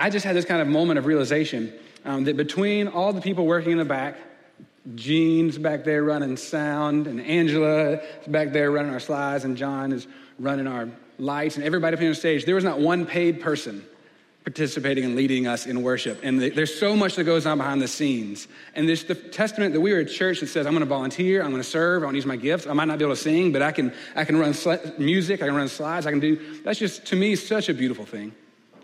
I just had this kind of moment of realization um, that between all the people working in the back, Gene's back there running sound, and Angela back there running our slides, and John is running our lights, and everybody up on stage, there was not one paid person participating and leading us in worship. And there's so much that goes on behind the scenes. And there's the testament that we are a church that says, I'm going to volunteer, I'm going to serve, I want to use my gifts. I might not be able to sing, but I can, I can run music, I can run slides, I can do. That's just, to me, such a beautiful thing.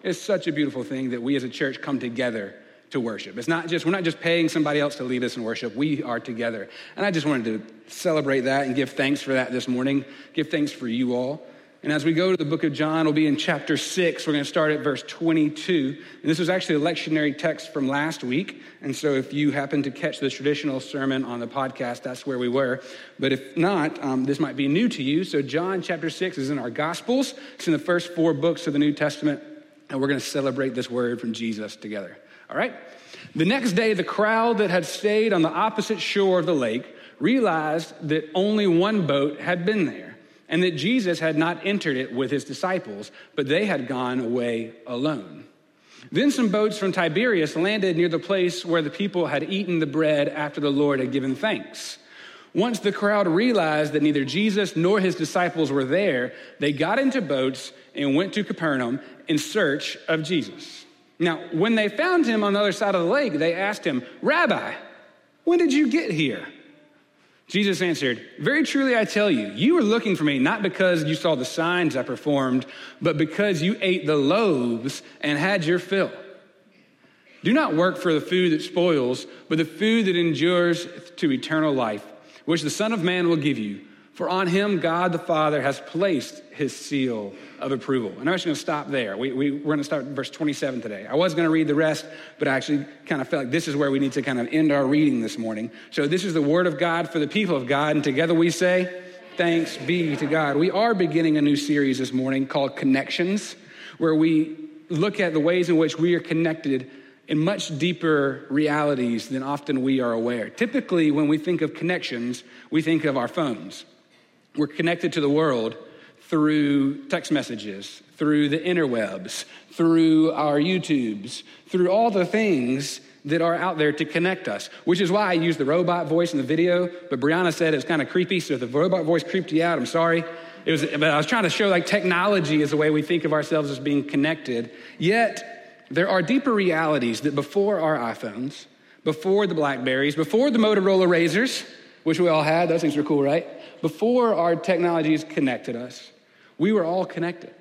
It's such a beautiful thing that we as a church come together to worship. It's not just, we're not just paying somebody else to lead us in worship. We are together. And I just wanted to celebrate that and give thanks for that this morning. Give thanks for you all. And as we go to the book of John, we'll be in chapter 6. We're going to start at verse 22. And this was actually a lectionary text from last week. And so if you happen to catch the traditional sermon on the podcast, that's where we were. But if not, um, this might be new to you. So John chapter 6 is in our Gospels, it's in the first four books of the New Testament. And we're going to celebrate this word from Jesus together. All right? The next day, the crowd that had stayed on the opposite shore of the lake realized that only one boat had been there and that Jesus had not entered it with his disciples, but they had gone away alone. Then some boats from Tiberias landed near the place where the people had eaten the bread after the Lord had given thanks. Once the crowd realized that neither Jesus nor his disciples were there, they got into boats and went to Capernaum in search of Jesus. Now, when they found him on the other side of the lake, they asked him, Rabbi, when did you get here? Jesus answered, Very truly I tell you, you were looking for me not because you saw the signs I performed, but because you ate the loaves and had your fill. Do not work for the food that spoils, but the food that endures to eternal life, which the Son of Man will give you. For on him God the Father has placed his seal of approval. And I'm actually going to stop there. We, we, we're going to start verse 27 today. I was going to read the rest, but I actually kind of felt like this is where we need to kind of end our reading this morning. So this is the word of God for the people of God. And together we say, Thanks be to God. We are beginning a new series this morning called Connections, where we look at the ways in which we are connected in much deeper realities than often we are aware. Typically, when we think of connections, we think of our phones. We're connected to the world through text messages, through the interwebs, through our YouTubes, through all the things that are out there to connect us, which is why I use the robot voice in the video. But Brianna said it's kind of creepy, so if the robot voice creeped you out, I'm sorry. It was, but I was trying to show like technology is the way we think of ourselves as being connected. Yet, there are deeper realities that before our iPhones, before the Blackberries, before the Motorola Razrs, which we all had, those things were cool, right? Before our technologies connected us, we were all connected.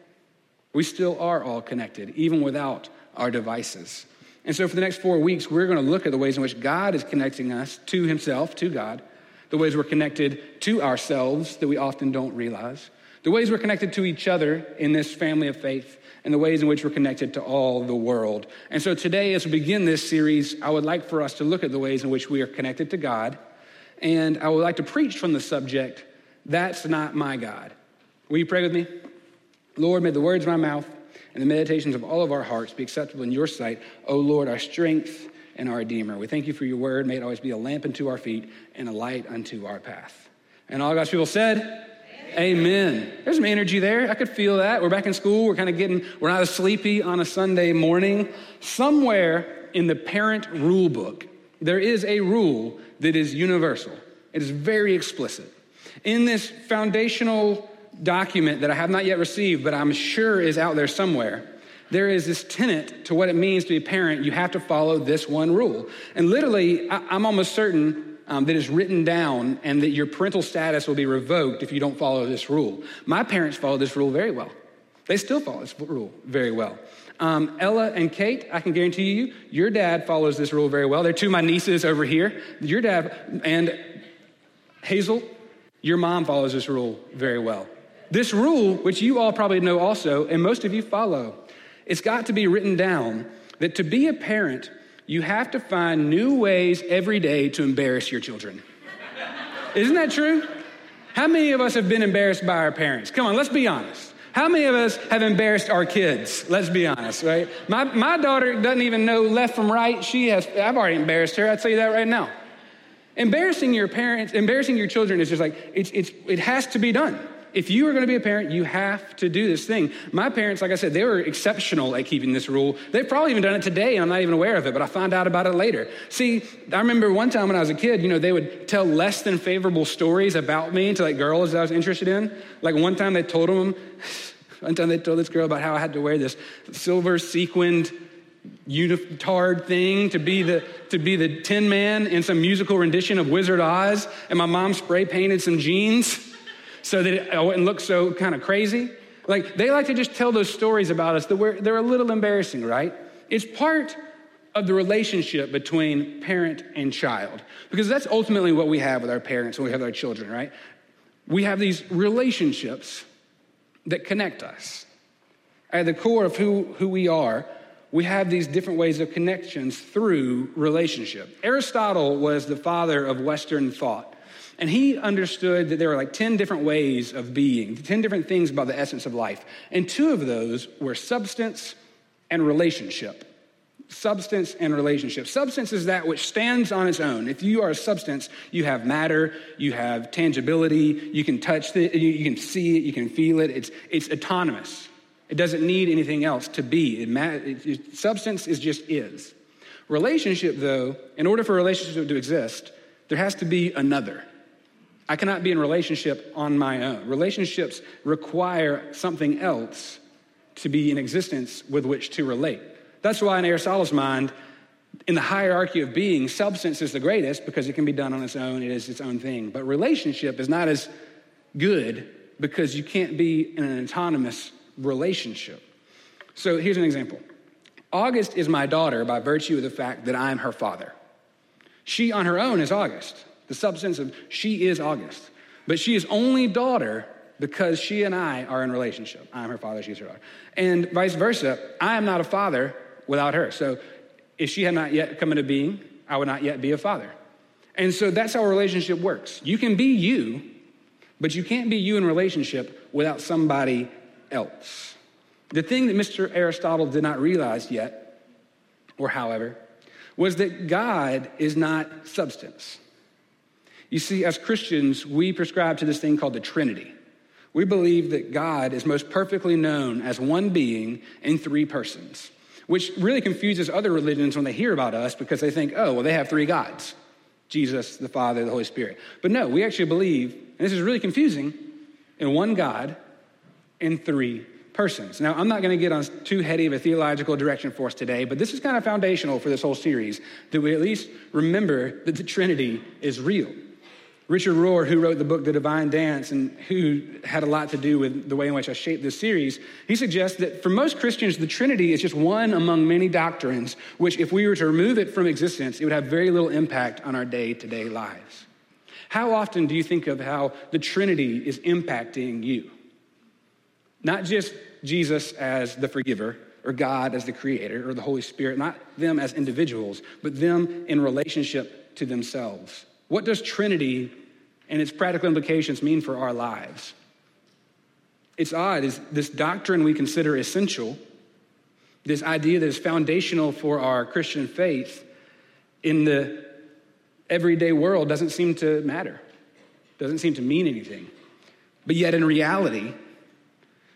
We still are all connected, even without our devices. And so, for the next four weeks, we're going to look at the ways in which God is connecting us to Himself, to God, the ways we're connected to ourselves that we often don't realize, the ways we're connected to each other in this family of faith, and the ways in which we're connected to all the world. And so, today, as we begin this series, I would like for us to look at the ways in which we are connected to God. And I would like to preach from the subject, That's Not My God. Will you pray with me? Lord, may the words of my mouth and the meditations of all of our hearts be acceptable in your sight. O Lord, our strength and our Redeemer. We thank you for your word. May it always be a lamp unto our feet and a light unto our path. And all God's people said, Amen. Amen. There's some energy there. I could feel that. We're back in school. We're kind of getting, we're not as sleepy on a Sunday morning. Somewhere in the parent rule book, there is a rule that is universal. It is very explicit. In this foundational document that I have not yet received, but I'm sure is out there somewhere, there is this tenet to what it means to be a parent. You have to follow this one rule. And literally, I'm almost certain um, that it's written down and that your parental status will be revoked if you don't follow this rule. My parents followed this rule very well. They still follow this rule very well. Um, Ella and Kate, I can guarantee you, your dad follows this rule very well. They're two of my nieces over here. Your dad and Hazel, your mom follows this rule very well. This rule, which you all probably know also, and most of you follow, it's got to be written down that to be a parent, you have to find new ways every day to embarrass your children. Isn't that true? How many of us have been embarrassed by our parents? Come on, let's be honest. How many of us have embarrassed our kids? Let's be honest, right? My, my daughter doesn't even know left from right. She has, I've already embarrassed her. I'd tell you that right now. Embarrassing your parents, embarrassing your children is just like, it's, it's, it has to be done. If you are going to be a parent, you have to do this thing. My parents, like I said, they were exceptional at keeping this rule. They've probably even done it today, and I'm not even aware of it, but I found out about it later. See, I remember one time when I was a kid, you know, they would tell less than favorable stories about me to like girls that I was interested in. Like one time they told them, one time they told this girl about how I had to wear this silver sequined unitard thing to be the to be the tin man in some musical rendition of Wizard Oz, and my mom spray painted some jeans so that it, wouldn't look so kind of crazy. Like they like to just tell those stories about us that we're, they're a little embarrassing, right? It's part of the relationship between parent and child because that's ultimately what we have with our parents when we have our children, right? We have these relationships that connect us. At the core of who, who we are, we have these different ways of connections through relationship. Aristotle was the father of Western thought. And he understood that there were like 10 different ways of being, 10 different things about the essence of life. And two of those were substance and relationship. Substance and relationship. Substance is that which stands on its own. If you are a substance, you have matter, you have tangibility, you can touch it, you can see it, you can feel it. It's, it's autonomous. It doesn't need anything else to be. It, it, it, substance is just is. Relationship, though, in order for a relationship to exist, there has to be another. I cannot be in relationship on my own. Relationships require something else to be in existence with which to relate. That's why, in Aristotle's mind, in the hierarchy of being, substance is the greatest because it can be done on its own, it is its own thing. But relationship is not as good because you can't be in an autonomous relationship. So here's an example August is my daughter by virtue of the fact that I'm her father. She on her own is August. The substance of she is August. But she is only daughter because she and I are in relationship. I'm her father, she's her daughter. And vice versa, I am not a father without her. So if she had not yet come into being, I would not yet be a father. And so that's how a relationship works. You can be you, but you can't be you in relationship without somebody else. The thing that Mr. Aristotle did not realize yet, or however, was that God is not substance. You see, as Christians, we prescribe to this thing called the Trinity. We believe that God is most perfectly known as one being in three persons, which really confuses other religions when they hear about us because they think, oh, well, they have three gods Jesus, the Father, the Holy Spirit. But no, we actually believe, and this is really confusing, in one God in three persons. Now, I'm not going to get on too heady of a theological direction for us today, but this is kind of foundational for this whole series that we at least remember that the Trinity is real. Richard Rohr, who wrote the book The Divine Dance and who had a lot to do with the way in which I shaped this series, he suggests that for most Christians, the Trinity is just one among many doctrines, which, if we were to remove it from existence, it would have very little impact on our day to day lives. How often do you think of how the Trinity is impacting you? Not just Jesus as the forgiver, or God as the creator, or the Holy Spirit, not them as individuals, but them in relationship to themselves. What does Trinity and its practical implications mean for our lives? It's odd, is this doctrine we consider essential, this idea that is foundational for our Christian faith in the everyday world doesn't seem to matter, doesn't seem to mean anything. But yet, in reality,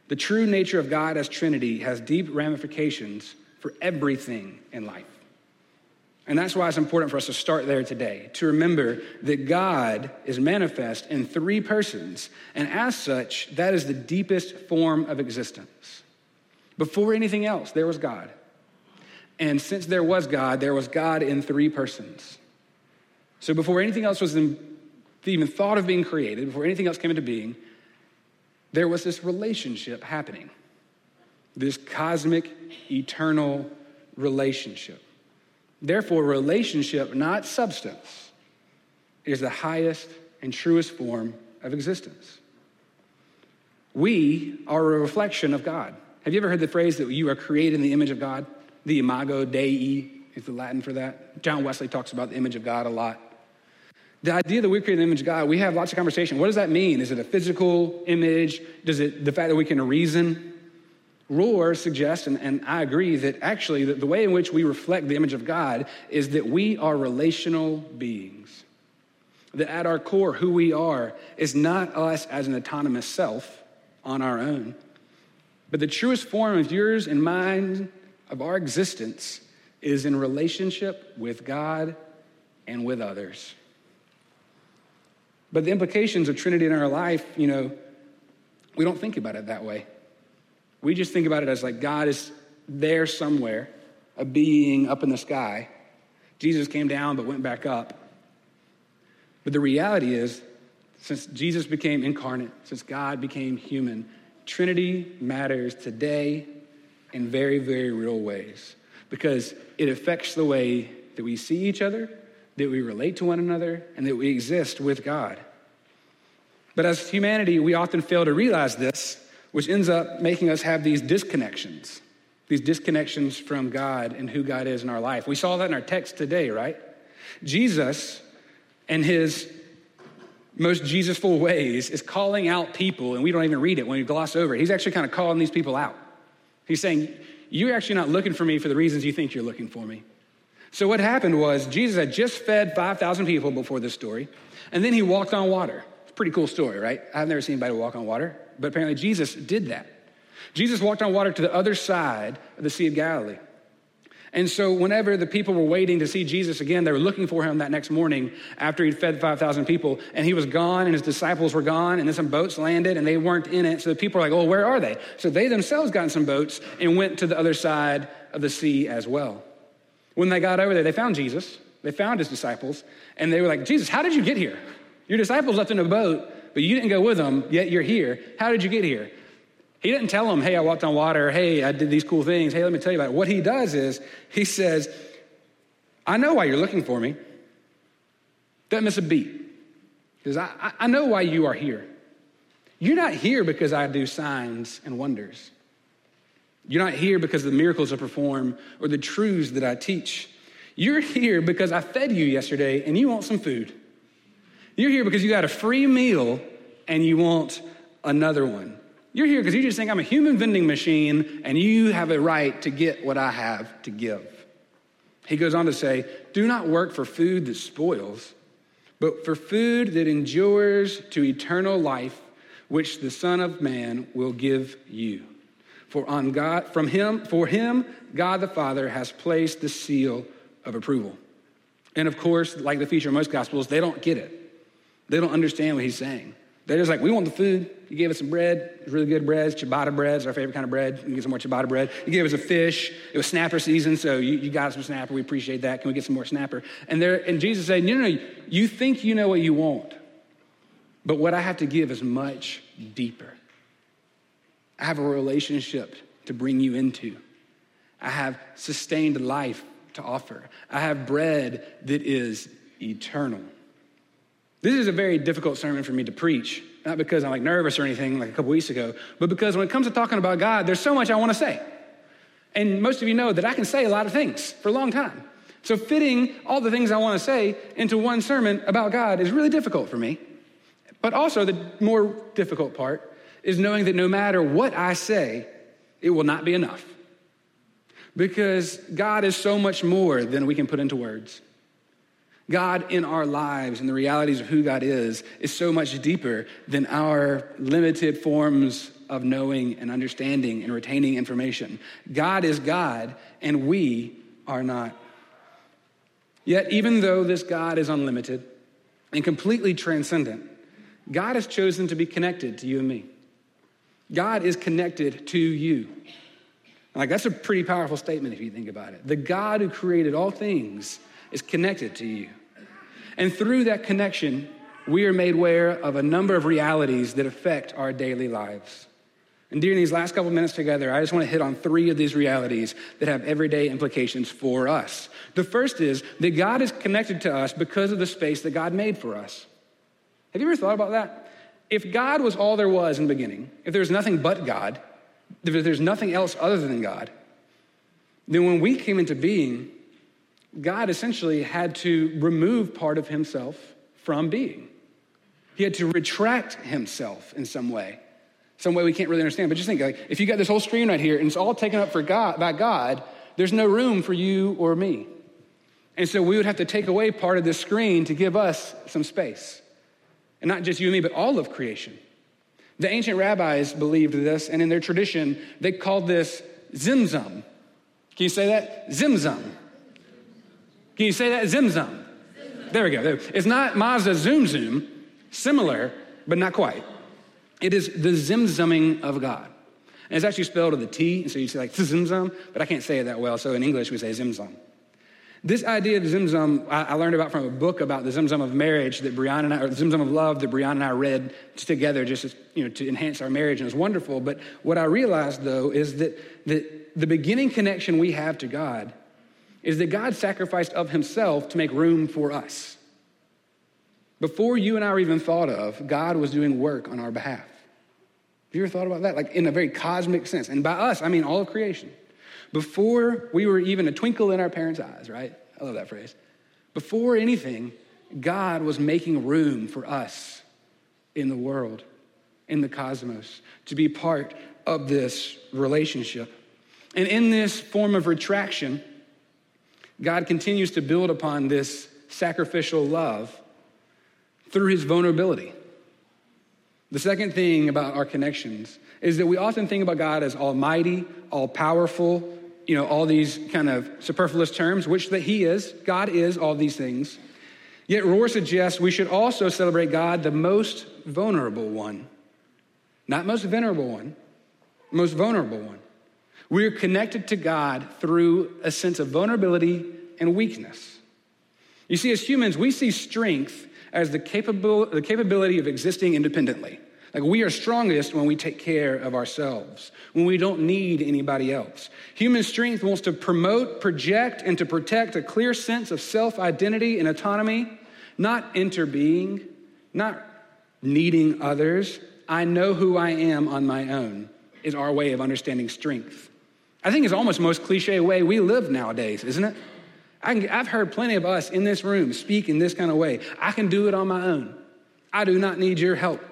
the true nature of God as Trinity has deep ramifications for everything in life. And that's why it's important for us to start there today, to remember that God is manifest in three persons, and as such, that is the deepest form of existence. Before anything else, there was God. And since there was God, there was God in three persons. So before anything else was even thought of being created, before anything else came into being, there was this relationship happening, this cosmic, eternal relationship. Therefore, relationship, not substance, is the highest and truest form of existence. We are a reflection of God. Have you ever heard the phrase that you are created in the image of God? The imago Dei is the Latin for that. John Wesley talks about the image of God a lot. The idea that we create an image of God, we have lots of conversation. What does that mean? Is it a physical image? Does it the fact that we can reason? Rohr suggests, and, and I agree, that actually the way in which we reflect the image of God is that we are relational beings. That at our core, who we are is not us as an autonomous self on our own, but the truest form of yours and mine, of our existence, is in relationship with God and with others. But the implications of Trinity in our life, you know, we don't think about it that way. We just think about it as like God is there somewhere, a being up in the sky. Jesus came down but went back up. But the reality is, since Jesus became incarnate, since God became human, Trinity matters today in very, very real ways because it affects the way that we see each other, that we relate to one another, and that we exist with God. But as humanity, we often fail to realize this, which ends up making us have these disconnections, these disconnections from God and who God is in our life. We saw that in our text today, right? Jesus and his most Jesusful ways is calling out people, and we don't even read it when we gloss over it. He's actually kind of calling these people out. He's saying, You're actually not looking for me for the reasons you think you're looking for me. So, what happened was Jesus had just fed 5,000 people before this story, and then he walked on water. It's a pretty cool story, right? I've never seen anybody walk on water, but apparently Jesus did that. Jesus walked on water to the other side of the Sea of Galilee. And so, whenever the people were waiting to see Jesus again, they were looking for him that next morning after he'd fed 5,000 people, and he was gone, and his disciples were gone, and then some boats landed, and they weren't in it. So the people were like, oh, where are they? So they themselves got in some boats and went to the other side of the sea as well. When they got over there, they found Jesus, they found his disciples, and they were like, Jesus, how did you get here? Your disciples left in a boat, but you didn't go with them, yet you're here. How did you get here? He didn't tell them, hey, I walked on water. Hey, I did these cool things. Hey, let me tell you about it. What he does is he says, I know why you're looking for me. Don't miss a beat. Because I, I know why you are here. You're not here because I do signs and wonders. You're not here because of the miracles I perform or the truths that I teach. You're here because I fed you yesterday and you want some food. You're here because you got a free meal and you want another one. You're here because you just think I'm a human vending machine and you have a right to get what I have to give. He goes on to say, Do not work for food that spoils, but for food that endures to eternal life, which the Son of Man will give you. For on God, from him, for him, God the Father has placed the seal of approval. And of course, like the feature of most gospels, they don't get it. They don't understand what he's saying. They're just like, we want the food. You gave us some bread. It's really good bread. Ciabatta bread. It's our favorite kind of bread. Can get some more ciabatta bread. You gave us a fish. It was snapper season, so you, you got some snapper. We appreciate that. Can we get some more snapper? And, there, and Jesus said, no, no, no. You think you know what you want, but what I have to give is much deeper. I have a relationship to bring you into. I have sustained life to offer. I have bread that is eternal. This is a very difficult sermon for me to preach, not because I'm like nervous or anything like a couple weeks ago, but because when it comes to talking about God, there's so much I want to say. And most of you know that I can say a lot of things for a long time. So fitting all the things I want to say into one sermon about God is really difficult for me. But also, the more difficult part is knowing that no matter what I say, it will not be enough. Because God is so much more than we can put into words. God in our lives and the realities of who God is is so much deeper than our limited forms of knowing and understanding and retaining information. God is God, and we are not. Yet, even though this God is unlimited and completely transcendent, God has chosen to be connected to you and me. God is connected to you. Like, that's a pretty powerful statement if you think about it. The God who created all things is connected to you. And through that connection, we are made aware of a number of realities that affect our daily lives. And during these last couple minutes together, I just want to hit on three of these realities that have everyday implications for us. The first is that God is connected to us because of the space that God made for us. Have you ever thought about that? If God was all there was in the beginning, if there's nothing but God, if there's nothing else other than God, then when we came into being, God essentially had to remove part of himself from being. He had to retract himself in some way, some way we can't really understand. But just think, like, if you got this whole screen right here and it's all taken up for God by God, there's no room for you or me. And so we would have to take away part of this screen to give us some space. And not just you and me, but all of creation. The ancient rabbis believed this, and in their tradition, they called this zimzum. Can you say that? Zimzum. Can you say that? Zimzum. There we go. It's not Mazda Zoom Zoom, similar, but not quite. It is the zimzumming of God. And it's actually spelled with a T, and so you say like zimzum, but I can't say it that well, so in English we say zimzum. This idea of zimzum, I, I learned about from a book about the zimzum of marriage that Brianna and I, or the zimzum of love that Brianna and I read together just as, you know, to enhance our marriage, and it was wonderful. But what I realized, though, is that, that the beginning connection we have to God is that God sacrificed of himself to make room for us. Before you and I were even thought of, God was doing work on our behalf. Have you ever thought about that? Like in a very cosmic sense. And by us, I mean all of creation. Before we were even a twinkle in our parents' eyes, right? I love that phrase. Before anything, God was making room for us in the world, in the cosmos, to be part of this relationship. And in this form of retraction, God continues to build upon this sacrificial love through his vulnerability. The second thing about our connections is that we often think about God as almighty, all powerful, you know, all these kind of superfluous terms, which that he is. God is all these things. Yet Rohr suggests we should also celebrate God, the most vulnerable one. Not most venerable one, most vulnerable one. We are connected to God through a sense of vulnerability and weakness. You see, as humans, we see strength as the, capable, the capability of existing independently. Like we are strongest when we take care of ourselves, when we don't need anybody else. Human strength wants to promote, project, and to protect a clear sense of self identity and autonomy, not interbeing, not needing others. I know who I am on my own, is our way of understanding strength. I think it's almost most cliche way we live nowadays, isn't it? I have heard plenty of us in this room speak in this kind of way. I can do it on my own. I do not need your help.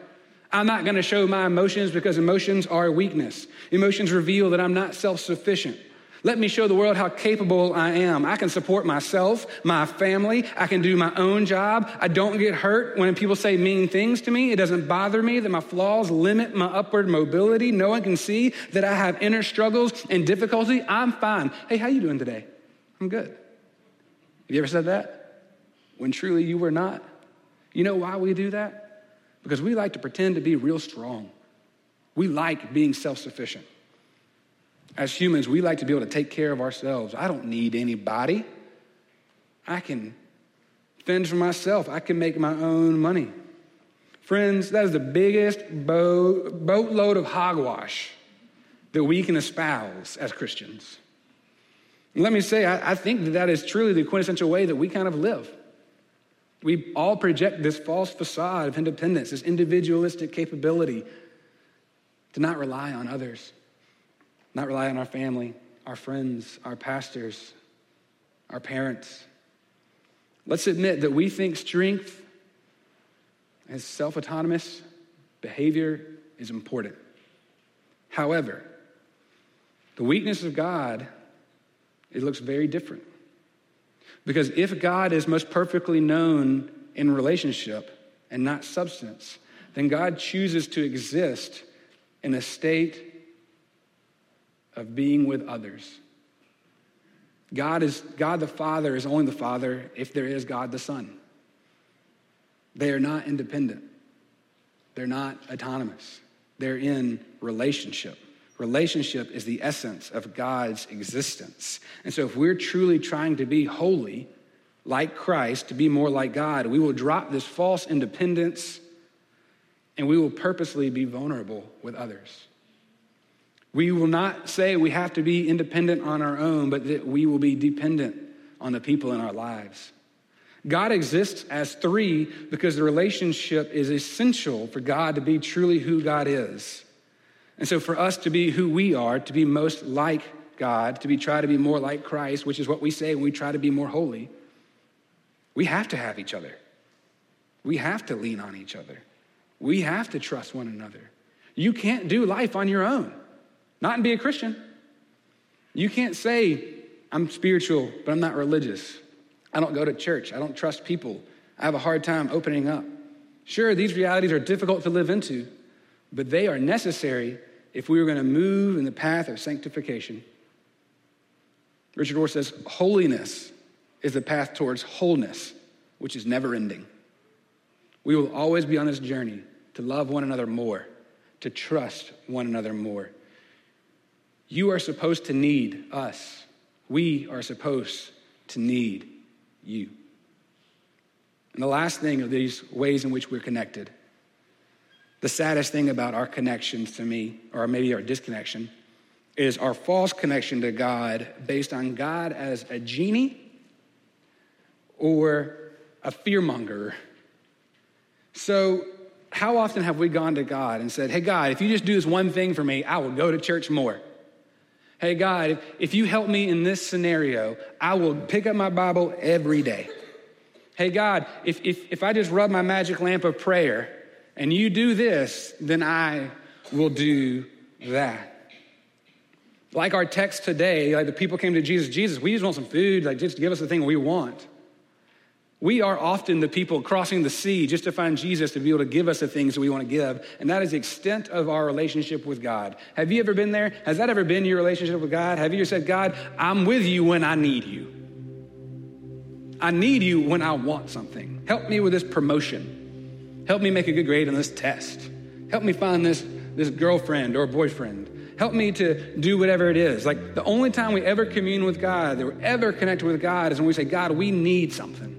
I'm not going to show my emotions because emotions are a weakness. Emotions reveal that I'm not self sufficient. Let me show the world how capable I am. I can support myself, my family. I can do my own job. I don't get hurt when people say mean things to me. It doesn't bother me that my flaws limit my upward mobility. No one can see that I have inner struggles and difficulty. I'm fine. Hey, how you doing today? I'm good. Have you ever said that? When truly you were not? You know why we do that? Because we like to pretend to be real strong. We like being self sufficient. As humans, we like to be able to take care of ourselves. I don't need anybody. I can fend for myself, I can make my own money. Friends, that is the biggest boat, boatload of hogwash that we can espouse as Christians. Let me say, I, I think that that is truly the quintessential way that we kind of live. We all project this false facade of independence, this individualistic capability to not rely on others, not rely on our family, our friends, our pastors, our parents. Let's admit that we think strength as self autonomous behavior is important. However, the weakness of God it looks very different. Because if God is most perfectly known in relationship and not substance, then God chooses to exist in a state of being with others. God is God the Father is only the Father if there is God the Son. They are not independent. They're not autonomous. They're in relationship. Relationship is the essence of God's existence. And so, if we're truly trying to be holy, like Christ, to be more like God, we will drop this false independence and we will purposely be vulnerable with others. We will not say we have to be independent on our own, but that we will be dependent on the people in our lives. God exists as three because the relationship is essential for God to be truly who God is. And so, for us to be who we are, to be most like God, to be try to be more like Christ, which is what we say when we try to be more holy, we have to have each other. We have to lean on each other. We have to trust one another. You can't do life on your own, not and be a Christian. You can't say, I'm spiritual, but I'm not religious. I don't go to church. I don't trust people. I have a hard time opening up. Sure, these realities are difficult to live into, but they are necessary if we are going to move in the path of sanctification. Richard Rohr says, Holiness is the path towards wholeness, which is never ending. We will always be on this journey to love one another more, to trust one another more. You are supposed to need us. We are supposed to need you. And the last thing of these ways in which we're connected, the saddest thing about our connections to me, or maybe our disconnection, is our false connection to God based on God as a genie or a fearmonger. So, how often have we gone to God and said, Hey, God, if you just do this one thing for me, I will go to church more? Hey, God, if you help me in this scenario, I will pick up my Bible every day. Hey, God, if, if, if I just rub my magic lamp of prayer and you do this, then I will do that. Like our text today, like the people came to Jesus, Jesus, we just want some food, like just give us the thing we want. We are often the people crossing the sea just to find Jesus to be able to give us the things that we want to give. And that is the extent of our relationship with God. Have you ever been there? Has that ever been your relationship with God? Have you ever said, God, I'm with you when I need you? I need you when I want something. Help me with this promotion. Help me make a good grade on this test. Help me find this, this girlfriend or boyfriend. Help me to do whatever it is. Like the only time we ever commune with God, that we're ever connected with God, is when we say, God, we need something.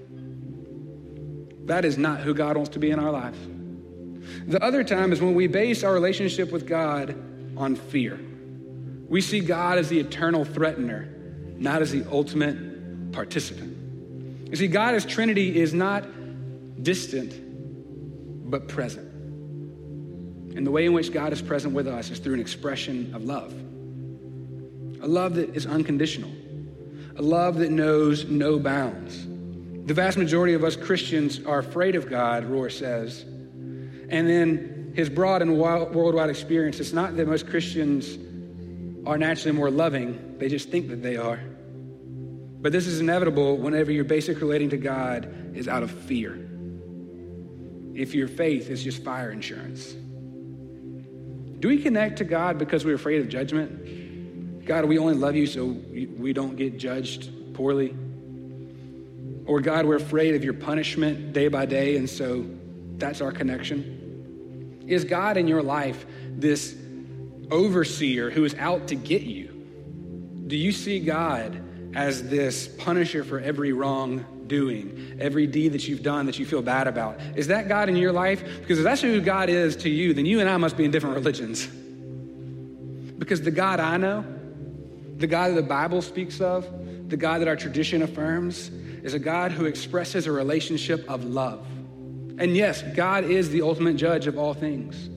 That is not who God wants to be in our life. The other time is when we base our relationship with God on fear. We see God as the eternal threatener, not as the ultimate participant. You see, God as Trinity is not distant, but present. And the way in which God is present with us is through an expression of love a love that is unconditional, a love that knows no bounds the vast majority of us Christians are afraid of God, Rohr says. And then his broad and worldwide experience, it's not that most Christians are naturally more loving, they just think that they are. But this is inevitable whenever your basic relating to God is out of fear. If your faith is just fire insurance. Do we connect to God because we're afraid of judgment? God, we only love you so we don't get judged poorly. Or, God, we're afraid of your punishment day by day, and so that's our connection. Is God in your life this overseer who is out to get you? Do you see God as this punisher for every wrong doing, every deed that you've done that you feel bad about? Is that God in your life? Because if that's who God is to you, then you and I must be in different religions. Because the God I know, the God that the Bible speaks of, the God that our tradition affirms, is a God who expresses a relationship of love. And yes, God is the ultimate judge of all things.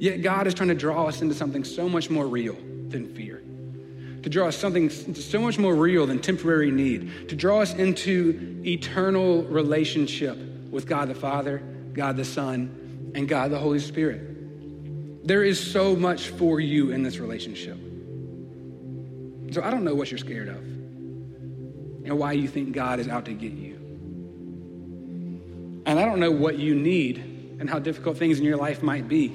Yet God is trying to draw us into something so much more real than fear. To draw us something so much more real than temporary need. To draw us into eternal relationship with God the Father, God the Son, and God the Holy Spirit. There is so much for you in this relationship. So I don't know what you're scared of and why you think God is out to get you. And I don't know what you need and how difficult things in your life might be.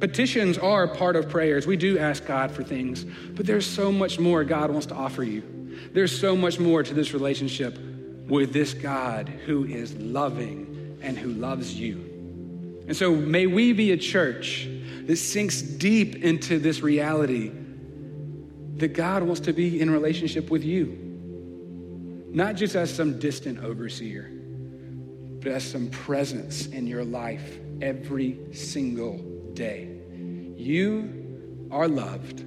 Petitions are part of prayers. We do ask God for things, but there's so much more God wants to offer you. There's so much more to this relationship with this God who is loving and who loves you. And so may we be a church that sinks deep into this reality that God wants to be in relationship with you not just as some distant overseer, but as some presence in your life every single day. You are loved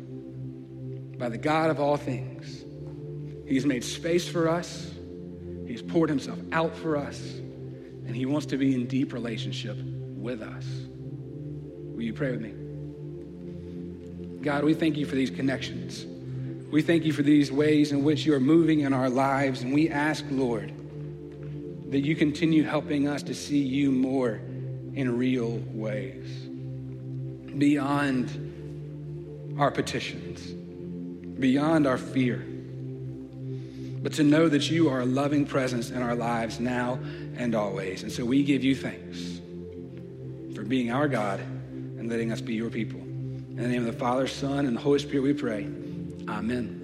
by the God of all things. He's made space for us, He's poured Himself out for us, and He wants to be in deep relationship with us. Will you pray with me? God, we thank you for these connections. We thank you for these ways in which you are moving in our lives, and we ask, Lord, that you continue helping us to see you more in real ways, beyond our petitions, beyond our fear, but to know that you are a loving presence in our lives now and always. And so we give you thanks for being our God and letting us be your people. In the name of the Father, Son, and the Holy Spirit, we pray. Amen.